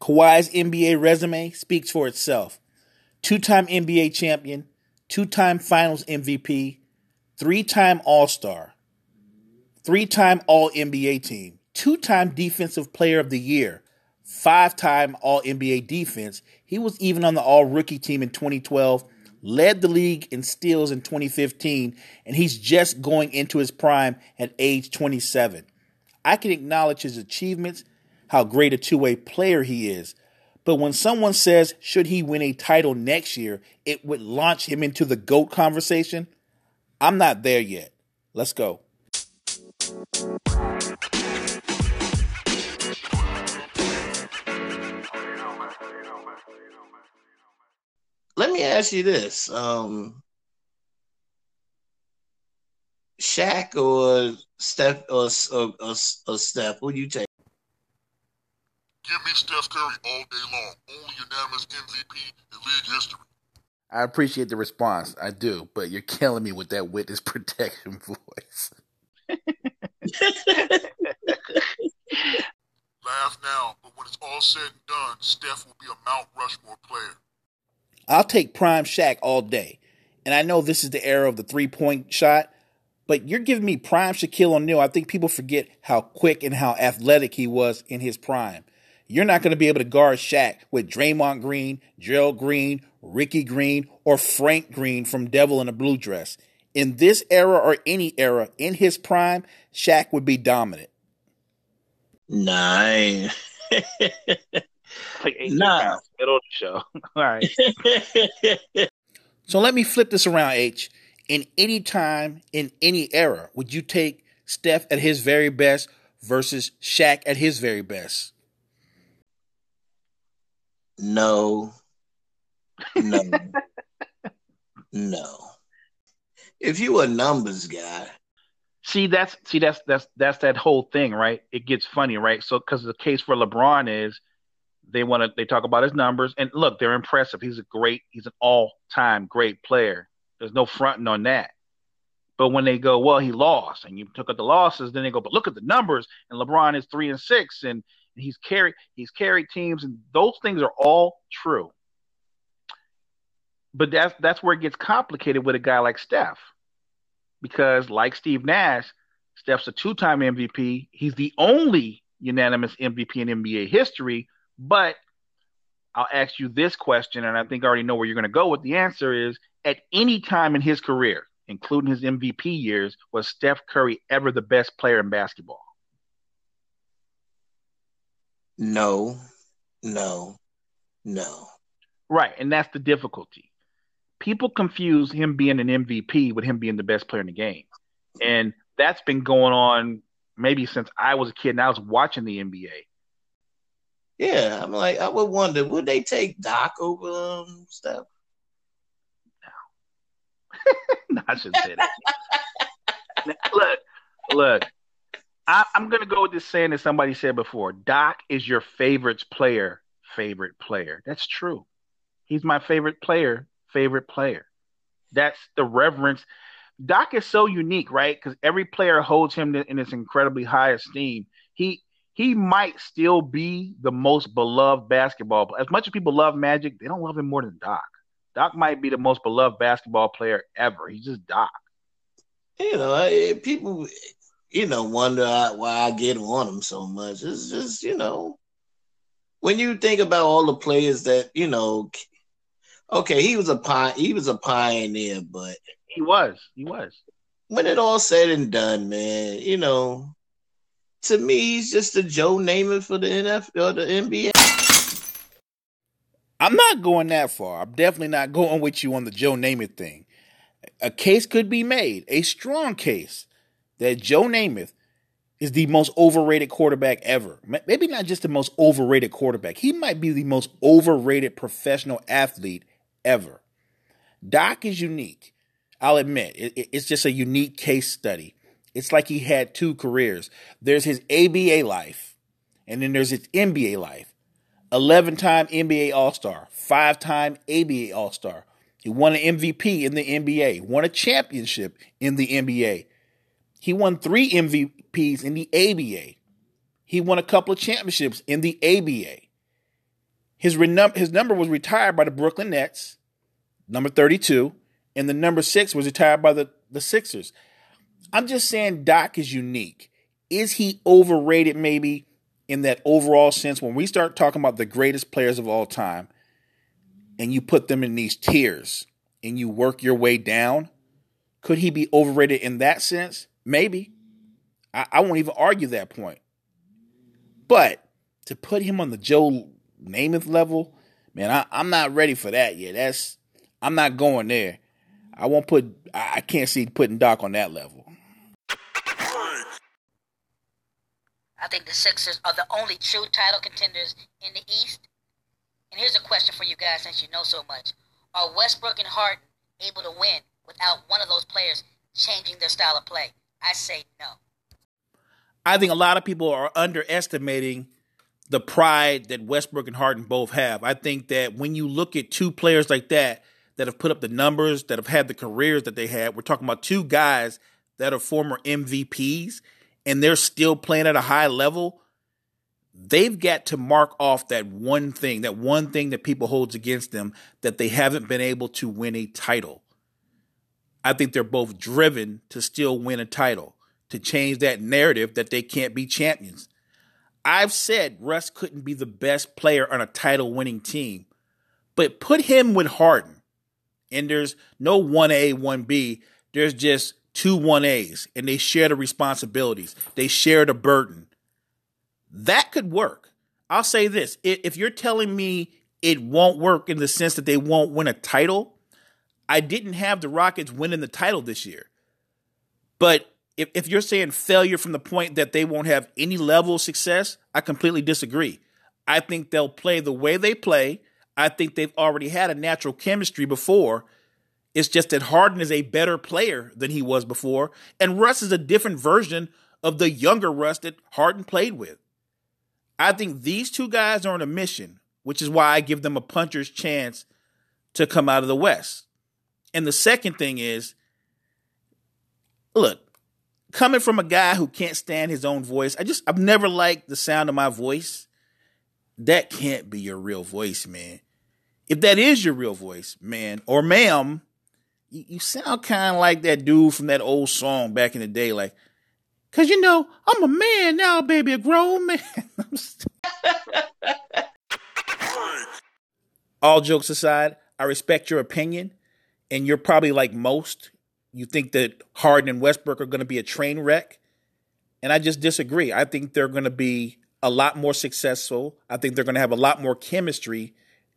Kawhi's NBA resume speaks for itself. Two time NBA champion, two time finals MVP, three time All Star, three time All NBA team, two time Defensive Player of the Year, five time All NBA defense. He was even on the All Rookie team in 2012, led the league in steals in 2015, and he's just going into his prime at age 27. I can acknowledge his achievements, how great a two way player he is. But when someone says, should he win a title next year, it would launch him into the GOAT conversation. I'm not there yet. Let's go. Let me ask you this. Um Shaq or Steph or, or, or, or Steph, who you take? Give me Steph Curry all day long. Only unanimous MVP in league history. I appreciate the response. I do, but you're killing me with that witness protection voice. Laugh now, but when it's all said and done, Steph will be a Mount Rushmore player. I'll take prime Shaq all day. And I know this is the era of the three point shot, but you're giving me prime Shaquille O'Neal. I think people forget how quick and how athletic he was in his prime. You're not going to be able to guard Shaq with Draymond Green, Gerald Green, Rickey Green, or Frank Green from Devil in a Blue Dress. In this era or any era, in his prime, Shaq would be dominant. Nine. Like eight Nah. middle of the show. All right. So let me flip this around, H. In any time, in any era, would you take Steph at his very best versus Shaq at his very best? No. No. no. If you a numbers guy, See, that's see that's that's that's that whole thing, right? It gets funny, right? So because the case for LeBron is they want to they talk about his numbers and look, they're impressive. He's a great, he's an all-time great player. There's no fronting on that. But when they go, well, he lost, and you took up the losses, then they go, but look at the numbers, and LeBron is three and six, and, and he's carried he's carried teams, and those things are all true. But that's that's where it gets complicated with a guy like Steph because like Steve Nash, Steph's a two-time MVP. He's the only unanimous MVP in NBA history. But I'll ask you this question, and I think I already know where you're going to go with the answer is at any time in his career, including his MVP years, was Steph Curry ever the best player in basketball? No, no, no. Right, and that's the difficulty. People confuse him being an MVP with him being the best player in the game. And that's been going on maybe since I was a kid and I was watching the NBA. Yeah, I'm like, I would wonder, would they take Doc over um, Steph? No, I shouldn't say that. Look, look. I, I'm gonna go with this saying that somebody said before. Doc is your favorite player, favorite player. That's true. He's my favorite player, favorite player. That's the reverence. Doc is so unique, right? Because every player holds him in this incredibly high esteem. He he might still be the most beloved basketball. As much as people love Magic, they don't love him more than Doc. Doc might be the most beloved basketball player ever. He's just Doc. You know, people, you know, wonder why I get on him so much. It's just, you know, when you think about all the players that, you know, okay, he was a pi- he was a pioneer, but He was. He was. when it all said and done, man, you know, to me, he's just a Joe Namath for the NFL or the NBA. I'm not going that far. I'm definitely not going with you on the Joe Namath thing. A case could be made, a strong case, that Joe Namath is the most overrated quarterback ever. Maybe not just the most overrated quarterback. He might be the most overrated professional athlete ever. Doc is unique. I'll admit, it- it- it's just a unique case study. It's like he had two careers. There's his ABA life, and then there's his NBA life. 11 time NBA All Star, five time ABA All Star. He won an MVP in the NBA, won a championship in the NBA. He won three MVPs in the ABA. He won a couple of championships in the ABA. His, renum- his number was retired by the Brooklyn Nets, number 32, and the number six was retired by the, the Sixers. I'm just saying Doc is unique. Is he overrated maybe in that overall sense? When we start talking about the greatest players of all time and you put them in these tiers and you work your way down, could he be overrated in that sense? Maybe. I, I won't even argue that point. But to put him on the Joe Namath level, man, I, I'm not ready for that yet. That's I'm not going there. I won't put. I can't see putting Doc on that level. I think the Sixers are the only true title contenders in the East. And here's a question for you guys since you know so much. Are Westbrook and Harden able to win without one of those players changing their style of play? I say no. I think a lot of people are underestimating the pride that Westbrook and Harden both have. I think that when you look at two players like that that have put up the numbers, that have had the careers that they had, we're talking about two guys that are former MVPs and they're still playing at a high level. They've got to mark off that one thing, that one thing that people holds against them that they haven't been able to win a title. I think they're both driven to still win a title, to change that narrative that they can't be champions. I've said Russ couldn't be the best player on a title winning team, but put him with Harden. And there's no 1A, 1B. There's just two 1As, and they share the responsibilities, they share the burden. That could work. I'll say this if you're telling me it won't work in the sense that they won't win a title, I didn't have the Rockets winning the title this year. But if, if you're saying failure from the point that they won't have any level of success, I completely disagree. I think they'll play the way they play. I think they've already had a natural chemistry before. It's just that Harden is a better player than he was before, and Russ is a different version of the younger Russ that Harden played with. I think these two guys are on a mission, which is why I give them a puncher's chance to come out of the West. And the second thing is look, coming from a guy who can't stand his own voice, I just I've never liked the sound of my voice. That can't be your real voice, man. If that is your real voice, man, or ma'am, you, you sound kind of like that dude from that old song back in the day, like, cause you know I'm a man now, baby, a grown man. All jokes aside, I respect your opinion, and you're probably like most. You think that Harden and Westbrook are going to be a train wreck, and I just disagree. I think they're going to be a lot more successful. I think they're going to have a lot more chemistry.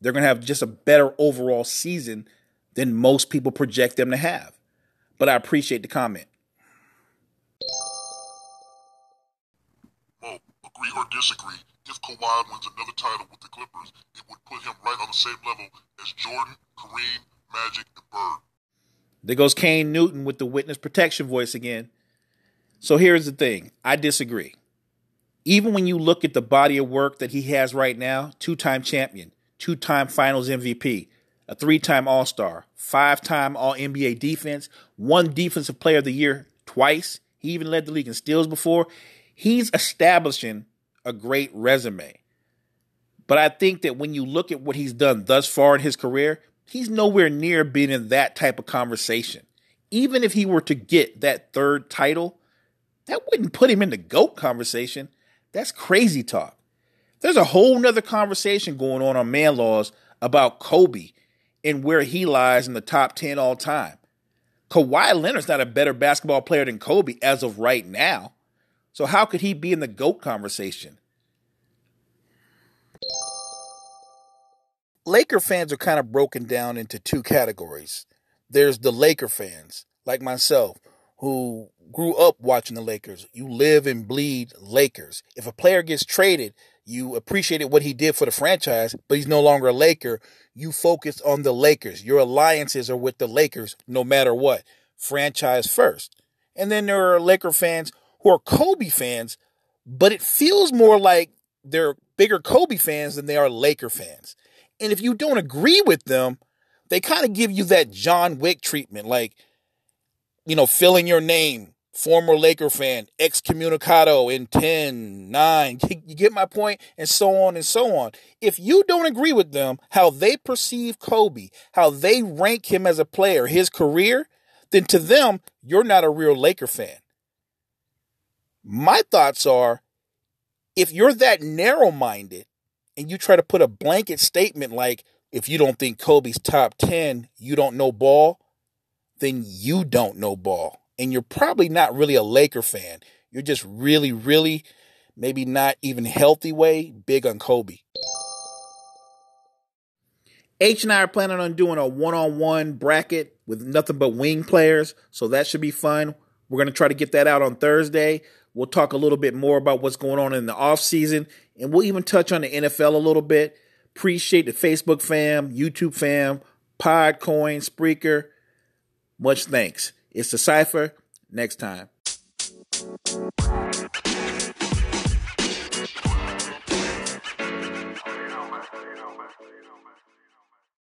They're going to have just a better overall season than most people project them to have. But I appreciate the comment. Well, agree or disagree, if Kawhi wins another title with the Clippers, it would put him right on the same level as Jordan, Kareem, Magic, Bird. There goes Kane Newton with the witness protection voice again. So here's the thing I disagree. Even when you look at the body of work that he has right now, two time champion, two time finals MVP, a three time All Star, five time All NBA defense, one Defensive Player of the Year twice. He even led the league in steals before. He's establishing a great resume. But I think that when you look at what he's done thus far in his career, he's nowhere near being in that type of conversation. Even if he were to get that third title, that wouldn't put him in the GOAT conversation. That's crazy talk. There's a whole nother conversation going on on man laws about Kobe and where he lies in the top 10 all time. Kawhi Leonard's not a better basketball player than Kobe as of right now. So how could he be in the GOAT conversation? Laker fans are kind of broken down into two categories. There's the Laker fans, like myself, who grew up watching the Lakers. You live and bleed Lakers. If a player gets traded, you appreciated what he did for the franchise, but he's no longer a Laker. You focus on the Lakers. Your alliances are with the Lakers no matter what. Franchise first. And then there are Laker fans who are Kobe fans, but it feels more like they're bigger Kobe fans than they are Laker fans. And if you don't agree with them, they kind of give you that John Wick treatment, like, you know, filling your name former Laker fan, excommunicado in 10, 9. You get my point? And so on and so on. If you don't agree with them, how they perceive Kobe, how they rank him as a player, his career, then to them, you're not a real Laker fan. My thoughts are if you're that narrow minded and you try to put a blanket statement like, if you don't think Kobe's top 10, you don't know ball, then you don't know ball and you're probably not really a Laker fan. You're just really, really, maybe not even healthy way, big on Kobe. H and I are planning on doing a one on one bracket with nothing but wing players, so that should be fun. We're going to try to get that out on Thursday. We'll talk a little bit more about what's going on in the off season, and we'll even touch on the NFL a little bit. Appreciate the Facebook fam, YouTube fam, Podcoin, Spreaker. Much thanks. It's the Cipher. Next time.